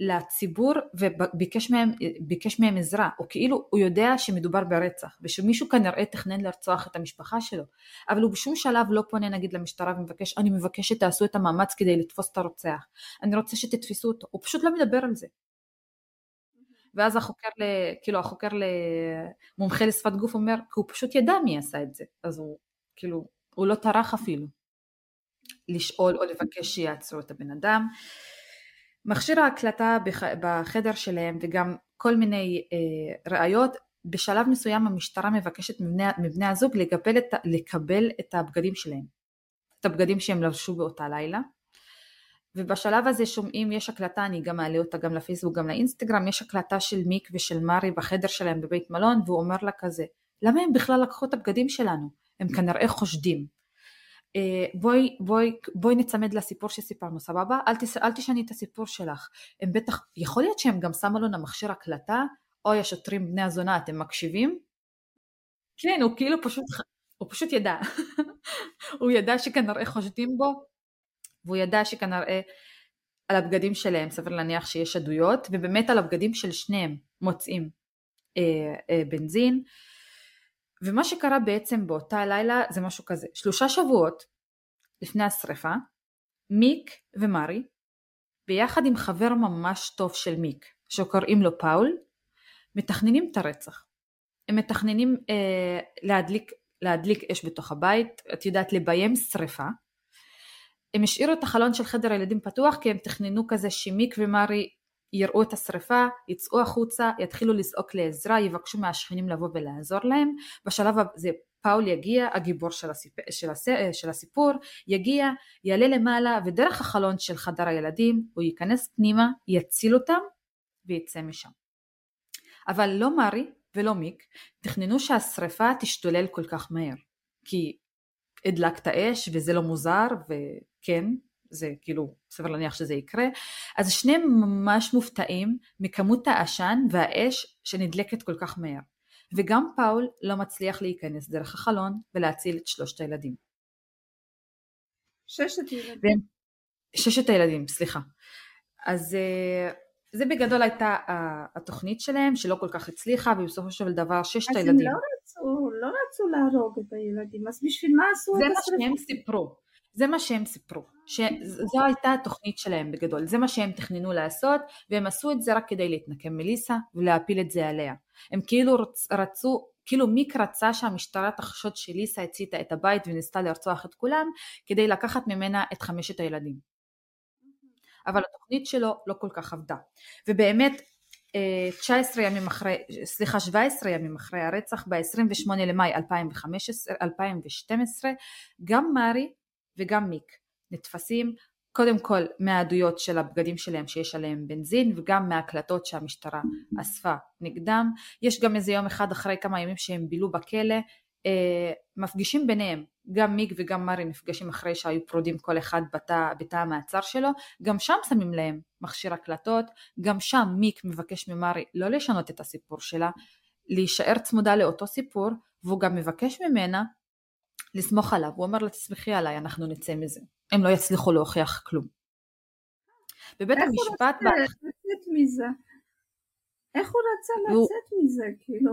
לציבור וביקש מהם, ביקש מהם עזרה, או כאילו הוא יודע שמדובר ברצח ושמישהו כנראה תכנן לרצוח את המשפחה שלו, אבל הוא בשום שלב לא פונה נגיד למשטרה ומבקש, אני מבקש שתעשו את המאמץ כדי לתפוס את הרוצח, אני רוצה שתתפסו אותו, הוא פשוט לא מדבר על זה. ואז החוקר, ל, כאילו החוקר למומחה לשפת גוף אומר, כי הוא פשוט ידע מי עשה את זה, אז הוא כאילו, הוא לא טרח אפילו לשאול או לבקש שיעצרו את הבן אדם. מכשיר ההקלטה בחדר שלהם וגם כל מיני אה, ראיות, בשלב מסוים המשטרה מבקשת מבני, מבני הזוג לקבל את, לקבל את הבגדים שלהם, את הבגדים שהם לבשו באותה לילה. ובשלב הזה שומעים, יש הקלטה, אני גם אעלה אותה גם לפייסבוק, גם לאינסטגרם, יש הקלטה של מיק ושל מרי בחדר שלהם בבית מלון, והוא אומר לה כזה, למה הם בכלל לקחו את הבגדים שלנו? הם כנראה חושדים. אה, בואי, בואי, בואי נצמד לסיפור שסיפרנו, סבבה? אל, תס, אל תשני את הסיפור שלך. הם בטח, יכול להיות שהם גם שמו לנו מכשיר הקלטה, אוי השוטרים בני הזונה, אתם מקשיבים? כן, הוא כאילו פשוט, הוא פשוט ידע. הוא ידע שכנראה חושדים בו, והוא ידע שכנראה על הבגדים שלהם סביר להניח שיש עדויות, ובאמת על הבגדים של שניהם מוצאים אה, אה, בנזין. ומה שקרה בעצם באותה לילה זה משהו כזה, שלושה שבועות לפני השרפה, מיק ומרי, ביחד עם חבר ממש טוב של מיק, שקוראים לו פאול, מתכננים את הרצח. הם מתכננים אה, להדליק, להדליק אש בתוך הבית, את יודעת, לביים שרפה. הם השאירו את החלון של חדר הילדים פתוח כי הם תכננו כזה שמיק ומרי יראו את השריפה, יצאו החוצה, יתחילו לזעוק לעזרה, יבקשו מהשכנים לבוא ולעזור להם. בשלב הזה פאול יגיע, הגיבור של, הסיפ... של, הס... של הסיפור, יגיע, יעלה למעלה ודרך החלון של חדר הילדים הוא ייכנס פנימה, יציל אותם ויצא משם. אבל לא מרי ולא מיק תכננו שהשריפה תשתולל כל כך מהר, כי הדלקת אש וזה לא מוזר וכן, זה כאילו סביר להניח שזה יקרה, אז שניהם ממש מופתעים מכמות העשן והאש שנדלקת כל כך מהר. וגם פאול לא מצליח להיכנס דרך החלון ולהציל את שלושת הילדים. ששת ילדים. ששת הילדים, סליחה. אז אה, זה בגדול הייתה התוכנית שלהם שלא כל כך הצליחה ובסופו של דבר ששת אז הילדים. הם לא רצו, לא רצו להרוג את הילדים, אז בשביל מה עשו זה את מה השרפה? שהם סיפרו. זה מה שהם סיפרו, שזו הייתה התוכנית שלהם בגדול, זה מה שהם תכננו לעשות והם עשו את זה רק כדי להתנקם מליסה ולהפיל את זה עליה. הם כאילו רצ, רצו, כאילו מיק רצה שהמשטרה תחשוד שליסה הציתה את הבית וניסתה לרצוח את כולם כדי לקחת ממנה את חמשת הילדים. אבל התוכנית שלו לא כל כך עבדה. ובאמת 19 ימים אחרי, סליחה 17 ימים אחרי הרצח ב-28 למאי 2015, 2012 גם מארי וגם מיק נתפסים. קודם כל מהעדויות של הבגדים שלהם שיש עליהם בנזין וגם מההקלטות שהמשטרה אספה נגדם. יש גם איזה יום אחד אחרי כמה ימים שהם בילו בכלא אה, מפגישים ביניהם, גם מיג וגם מרי נפגשים אחרי שהיו פרודים כל אחד בתא, בתא המעצר שלו, גם שם שמים להם מכשיר הקלטות, גם שם מיק מבקש ממרי לא לשנות את הסיפור שלה, להישאר צמודה לאותו סיפור, והוא גם מבקש ממנה לסמוך עליו, הוא אומר לה תסמכי עליי, אנחנו נצא מזה. הם לא יצליחו להוכיח כלום. בבית המשפט... איך הוא רצה לצאת מזה? איך הוא רצה לצאת מזה? כאילו,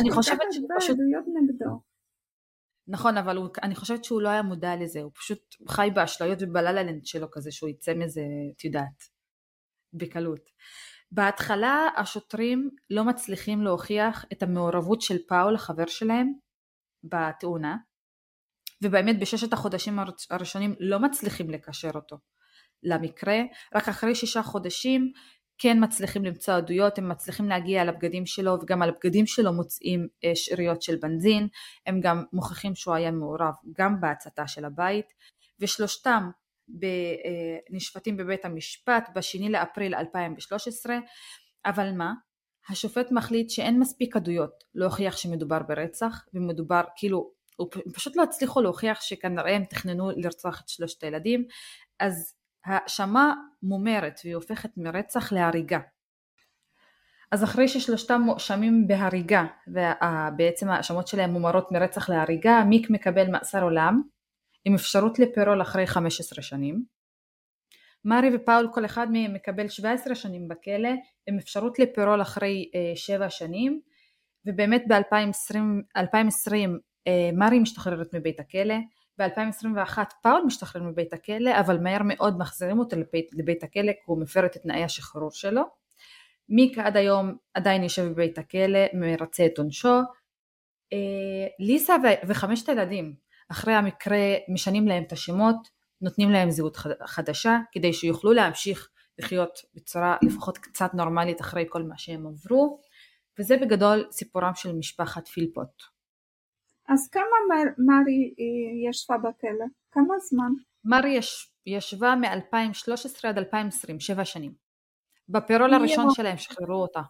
אני חושבת שהוא פשוט... עדויות נגדו. נכון, אבל הוא, אני חושבת שהוא לא היה מודע לזה, הוא פשוט חי באשליות ובללה-לנד שלו כזה, שהוא יצא מזה, את יודעת, בקלות. בהתחלה השוטרים לא מצליחים להוכיח את המעורבות של פאול, החבר שלהם, בתאונה, ובאמת בששת החודשים הראשונים לא מצליחים לקשר אותו למקרה, רק אחרי שישה חודשים כן מצליחים למצוא עדויות, הם מצליחים להגיע לבגדים שלו וגם על הבגדים שלו מוצאים אה, שאריות של בנזין, הם גם מוכיחים שהוא היה מעורב גם בהצתה של הבית ושלושתם אה, נשפטים בבית המשפט בשני לאפריל 2013 אבל מה? השופט מחליט שאין מספיק עדויות להוכיח שמדובר ברצח ומדובר כאילו הם פשוט לא הצליחו להוכיח שכנראה הם תכננו לרצוח את שלושת הילדים אז האשמה מומרת והיא הופכת מרצח להריגה. אז אחרי ששלושתם מואשמים בהריגה ובעצם ההאשמות שלהם מומרות מרצח להריגה, מיק מקבל מאסר עולם עם אפשרות לפירול אחרי 15 שנים. מארי ופאול כל אחד מהם מקבל 17 שנים בכלא עם אפשרות לפירול אחרי 7 אה, שנים ובאמת ב-2020 אה, מארי משתחררת מבית הכלא ב-2021 פאול משתחרר מבית הכלא, אבל מהר מאוד מחזירים אותו לבית, לבית הכלא כי הוא מפר את תנאי השחרור שלו. מיקה עד היום עדיין יושב בבית הכלא, מרצה את עונשו. אה, ליסה ו- וחמשת הילדים, אחרי המקרה משנים להם את השמות, נותנים להם זהות חדשה, כדי שיוכלו להמשיך לחיות בצורה לפחות קצת נורמלית אחרי כל מה שהם עברו, וזה בגדול סיפורם של משפחת פילפוט. אז כמה מרי ישבה בכלא? כמה זמן? מרי יש, ישבה מ-2013 עד 2020, שבע שנים. בפירול הראשון לא... שלהם שחררו אותה.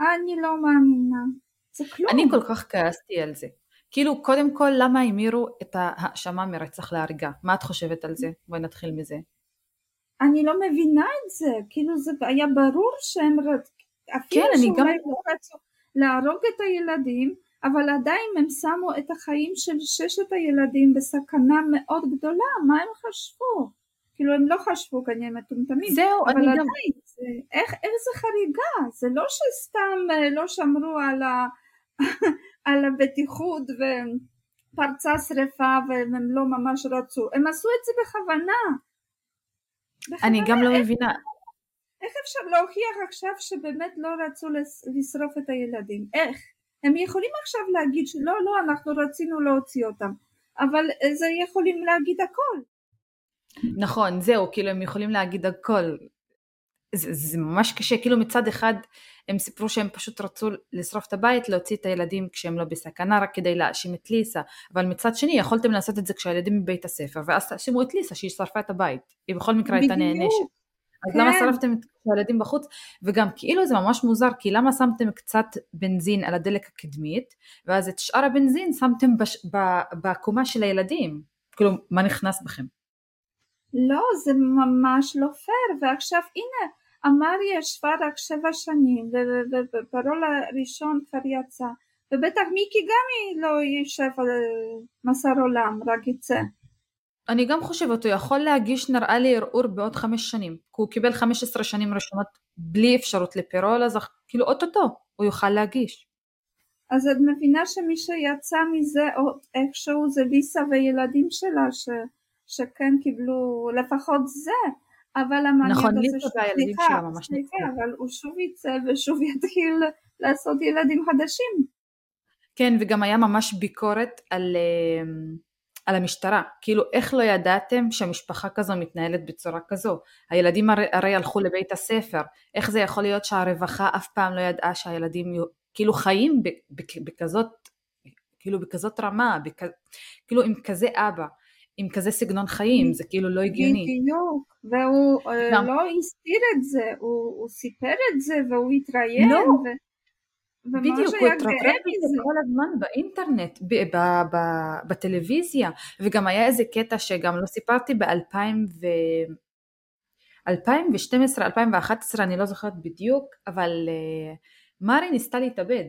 אני לא מאמינה. זה כלום. אני כל כך כעסתי על זה. כאילו, קודם כל, למה המירו את ההאשמה מרצח להריגה? מה את חושבת על זה? בואי נתחיל מזה. אני לא מבינה את זה. כאילו, זה היה ברור שהם... אפילו כן, שאולי גם... לא רצו להרוג את הילדים, אבל עדיין הם שמו את החיים של ששת הילדים בסכנה מאוד גדולה, מה הם חשבו? כאילו הם לא חשבו כנראה מטומטמים, זהו, אבל אני עדיין, גם... זה, איך, איזה חריגה, זה לא שסתם אה, לא שמרו על, ה, על הבטיחות ופרצה שרפה והם לא ממש רצו, הם עשו את זה בכוונה. בכוונה אני גם לא איך, מבינה. איך אפשר להוכיח עכשיו שבאמת לא רצו לשרוף את הילדים? איך? הם יכולים עכשיו להגיד שלא, לא, אנחנו רצינו להוציא אותם, אבל זה יכולים להגיד הכל. נכון, זהו, כאילו הם יכולים להגיד הכל. זה, זה ממש קשה, כאילו מצד אחד הם סיפרו שהם פשוט רצו לשרוף את הבית, להוציא את הילדים כשהם לא בסכנה, רק כדי להאשים את ליסה, אבל מצד שני יכולתם לעשות את זה כשהילדים בבית הספר, ואז תאשימו את ליסה שהיא שרפה את הבית, היא בכל מקרה הייתה נענשת. אז כן. למה שרפתם את הילדים בחוץ? וגם כאילו זה ממש מוזר, כי למה שמתם קצת בנזין על הדלק הקדמית, ואז את שאר הבנזין שמתם בש... בקומה של הילדים? כאילו, מה נכנס בכם? לא, זה ממש לא פייר, ועכשיו הנה, אמר ישבה רק שבע שנים, וברול הראשון כבר יצא, ובטח מיקי גם היא לא יושב על מסר עולם, רק יצא. אני גם חושבת, הוא יכול להגיש נראה לי ערעור בעוד חמש שנים, כי הוא קיבל 15 שנים ראשונות בלי אפשרות לפירול, אז כאילו אוטוטו הוא יוכל להגיש. אז את מבינה שמי שיצא מזה עוד איכשהו זה ליסה וילדים שלה ש, שכן קיבלו לפחות זה, אבל המעניין נכון, הזה סליחה, ממש ניצחו. אבל הוא שוב יצא ושוב יתחיל לעשות ילדים חדשים. כן, וגם היה ממש ביקורת על, אה, על המשטרה. כאילו, איך לא ידעתם שהמשפחה כזו מתנהלת בצורה כזו? הילדים הרי, הרי הלכו לבית הספר. איך זה יכול להיות שהרווחה אף פעם לא ידעה שהילדים כאילו חיים בכזאת, כאילו בכזאת רמה, בכ, כאילו עם כזה אבא, עם כזה סגנון חיים, זה כאילו לא הגיוני. בדיוק, והוא אה. לא הסתיר את זה, הוא, הוא סיפר את זה והוא התראיין, לא. ו, בדיוק, הוא התרברב מזה. כל הזמן באינטרנט, ב- ב- ב- בטלוויזיה, וגם היה איזה קטע שגם לא סיפרתי ב-2000 ו... 2012, 2011, אני לא זוכרת בדיוק, אבל uh, מארי ניסתה להתאבד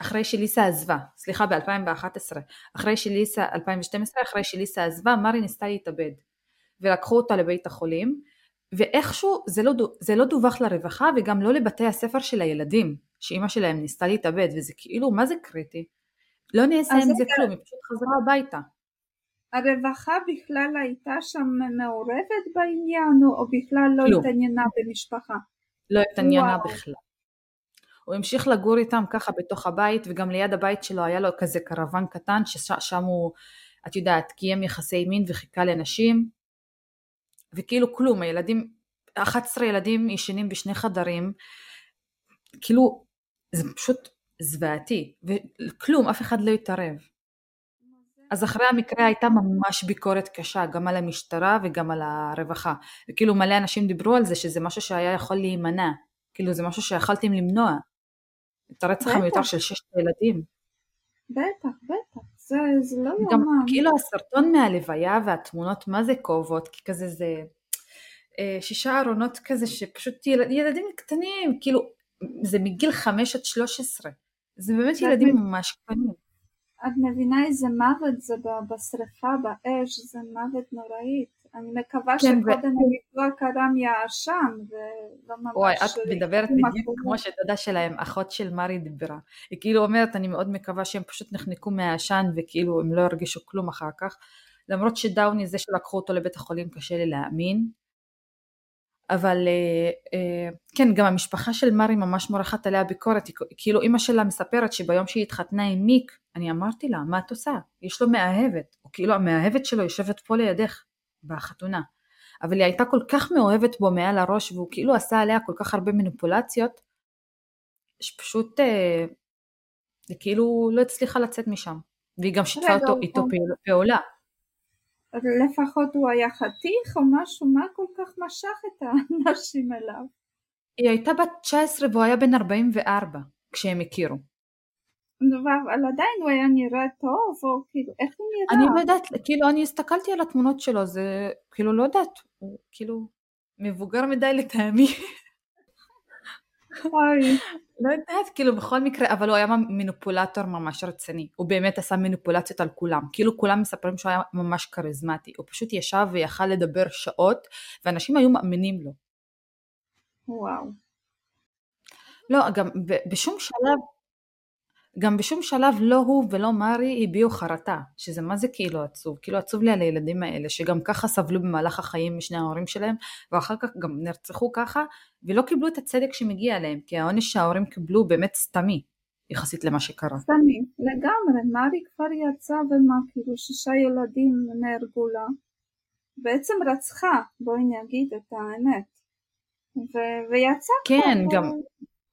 אחרי שליסה עזבה, סליחה ב-2011, אחרי שליסה, 2012, אחרי שליסה עזבה, מארי ניסתה להתאבד, ולקחו אותה לבית החולים, ואיכשהו זה לא, זה לא דווח לרווחה וגם לא לבתי הספר של הילדים, שאימא שלהם ניסתה להתאבד, וזה כאילו, מה זה קריטי? לא נעשה עם זה. כלום, היא פשוט חזרה הביתה. הרווחה בכלל הייתה שם מעורבת בעניין, או בכלל לא כלום. התעניינה במשפחה? לא התעניינה וואו. בכלל. הוא המשיך לגור איתם ככה בתוך הבית, וגם ליד הבית שלו היה לו כזה קרוון קטן, ששם הוא, את יודעת, קיים יחסי מין וחיכה לנשים, וכאילו כלום, הילדים, 11 ילדים ישנים בשני חדרים, כאילו, זה פשוט זוועתי, וכלום, אף אחד לא התערב. אז אחרי המקרה הייתה ממש ביקורת קשה, גם על המשטרה וגם על הרווחה. וכאילו מלא אנשים דיברו על זה, שזה משהו שהיה יכול להימנע. כאילו זה משהו שיכלתם למנוע. את הרצח. המיותר של ששת ילדים. בטח, בטח, זה, זה לא גם יאומן. כאילו הסרטון מהלוויה והתמונות מה זה כואבות, כי כזה זה אה, שישה ארונות כזה שפשוט ילד, ילדים קטנים, כאילו זה מגיל חמש עד שלוש עשרה. זה באמת ילדים מב- ממש קטנים. את מבינה איזה מוות זה בשריפה, באש, זה מוות נוראית. אני מקווה כן, ו- שקודם הפיגוע קרה מהעשן, ולא ממש... וואי, את מדברת בדיוק. כמו שדודה שלהם, אחות של מארי דיברה. היא כאילו אומרת, אני מאוד מקווה שהם פשוט נחנקו מהעשן וכאילו הם לא ירגישו כלום אחר כך. למרות שדאוני זה שלקחו אותו לבית החולים קשה לי להאמין. אבל אה, אה, כן, גם המשפחה של מארי ממש מורחת עליה ביקורת. כאילו אימא שלה מספרת שביום שהיא התחתנה עם מיק, אני אמרתי לה, מה את עושה? יש לו מאהבת. או כאילו המאהבת שלו יושבת פה לידך בחתונה. אבל היא הייתה כל כך מאוהבת בו מעל הראש והוא כאילו עשה עליה כל כך הרבה מניפולציות שפשוט אה, היא כאילו לא הצליחה לצאת משם והיא גם שיתפה אותו איתו פעול- פעולה לפחות הוא היה חתיך או משהו, מה כל כך משך את האנשים אליו? היא הייתה בת 19 והוא היה בן 44 כשהם הכירו אבל עדיין הוא היה נראה טוב, או כאילו, איך הוא נראה? אני לא יודעת כאילו אני הסתכלתי על התמונות שלו זה כאילו לא יודעת הוא כאילו מבוגר מדי לטעמי אוי, לא יודעת, כאילו בכל מקרה, אבל הוא היה מניפולטור ממש רציני. הוא באמת עשה מניפולציות על כולם. כאילו כולם מספרים שהוא היה ממש כריזמטי. הוא פשוט ישב ויכל לדבר שעות, ואנשים היו מאמינים לו. וואו. לא, גם בשום שלב, גם בשום שלב לא הוא ולא מארי הביעו חרטה, שזה מה זה כאילו עצוב. כאילו עצוב לי על הילדים האלה, שגם ככה סבלו במהלך החיים משני ההורים שלהם, ואחר כך גם נרצחו ככה, ולא קיבלו את הצדק שמגיע להם, כי העונש שההורים קיבלו באמת סתמי, יחסית למה שקרה. סתמי, לגמרי, מארי כבר יצאה ומה, כאילו שישה ילדים נהרגו לה. בעצם רצחה, בואי נגיד את האמת. ו- ויצאה כן, כבר גם,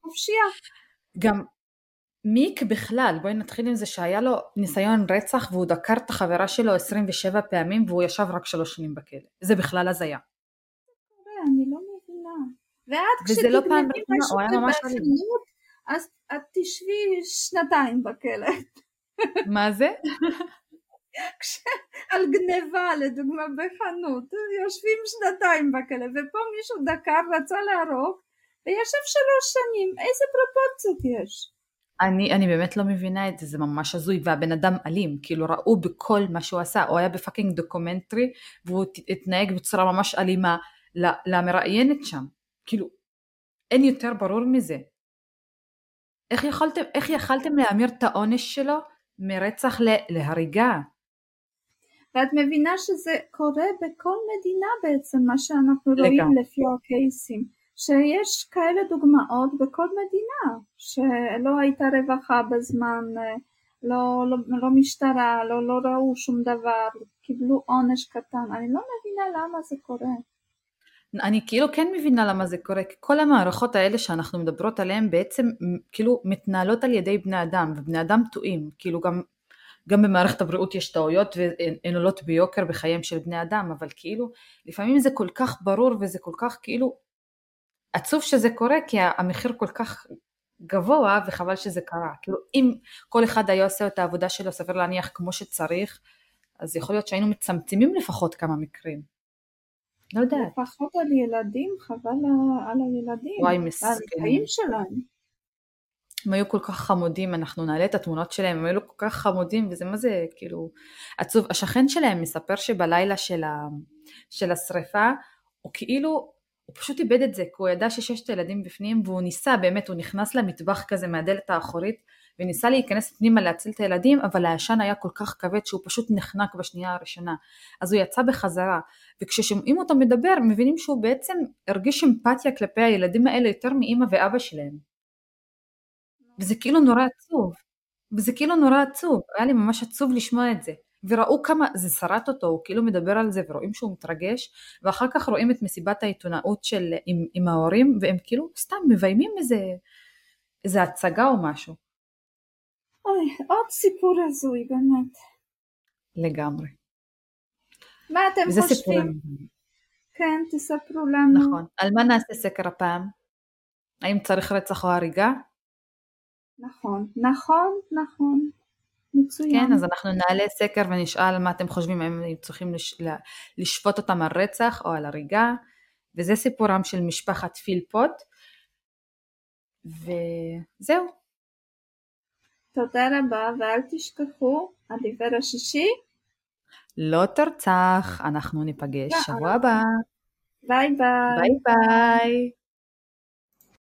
חופשייה. גם מיק בכלל, בואי נתחיל עם זה שהיה לו ניסיון רצח והוא דקר את החברה שלו 27 פעמים והוא ישב רק שלוש שנים בכלא. זה בכלל הזיה. אני לא מבינה. ואת וזה לא משהו אלים. בחנות, אז את תשבי שנתיים בכלא. מה זה? על גניבה לדוגמה בחנות, יושבים שנתיים בכלא, ופה מישהו דקר, רצה להרוג, וישב שלוש שנים, איזה פרופורציות יש? אני, אני באמת לא מבינה את זה, זה ממש הזוי, והבן אדם אלים, כאילו ראו בכל מה שהוא עשה, הוא היה ב fucking documentary, והוא הת- התנהג בצורה ממש אלימה למראיינת שם, כאילו, אין יותר ברור מזה. איך יכולתם, איך יכלתם להמיר את העונש שלו מרצח ל- להריגה? ואת מבינה שזה קורה בכל מדינה בעצם, מה שאנחנו רואים לגמרי. לפי הקייסים, שיש כאלה דוגמאות בכל מדינה, שלא הייתה רווחה בזמן, אה, לא, לא, לא משטרה, לא, לא ראו שום דבר, קיבלו עונש קטן, אני לא מבינה למה זה קורה. אני כאילו כן מבינה למה זה קורה, כי כל המערכות האלה שאנחנו מדברות עליהן בעצם כאילו מתנהלות על ידי בני אדם, ובני אדם טועים, כאילו גם, גם במערכת הבריאות יש טעויות והן עולות ביוקר בחייהם של בני אדם, אבל כאילו לפעמים זה כל כך ברור וזה כל כך כאילו עצוב שזה קורה, כי המחיר כל כך גבוה וחבל שזה קרה. כאילו אם כל אחד היה עושה את העבודה שלו, סביר להניח כמו שצריך, אז יכול להיות שהיינו מצמצמים לפחות כמה מקרים. לא יודעת. לפחות על ילדים, חבל על- על הילדים, וואי, על מסכנים. החיים שלהם. הם היו כל כך חמודים, אנחנו נעלה את התמונות שלהם, הם היו כל כך חמודים, וזה מה זה כאילו עצוב. השכן שלהם מספר שבלילה של, ה, של השריפה, הוא כאילו, הוא פשוט איבד את זה, כי הוא ידע שששת הילדים בפנים, והוא ניסה, באמת, הוא נכנס למטבח כזה מהדלת האחורית, וניסה להיכנס פנימה להציל את הילדים, אבל העשן היה כל כך כבד שהוא פשוט נחנק בשנייה הראשונה. אז הוא יצא בחזרה, וכששומעים אותו מדבר, מבינים שהוא בעצם הרגיש אמפתיה כלפי הילדים האלה יותר מאימא ואבא שלהם. וזה כאילו נורא עצוב. וזה כאילו נורא עצוב, היה לי ממש עצוב לשמוע את זה. וראו כמה זה שרט אותו, הוא כאילו מדבר על זה ורואים שהוא מתרגש, ואחר כך רואים את מסיבת העיתונאות של, עם, עם ההורים, והם כאילו סתם מביימים איזה, איזה הצגה או משהו. אוי, עוד סיפור הזוי באמת. לגמרי. מה אתם חושבים? סיפורים. כן, תספרו לנו. נכון. על מה נעשה סקר הפעם? האם צריך רצח או הריגה? נכון, נכון, נכון. מצוין. כן, אז אנחנו נעלה סקר ונשאל מה אתם חושבים, האם הם צריכים לש... לשפוט אותם על רצח או על הריגה, וזה סיפורם של משפחת פילפוט, וזהו, תודה רבה, ואל תשכחו, הדיבר השישי, לא תרצח, אנחנו ניפגש שבוע הבא, ביי ביי. ביי ביי.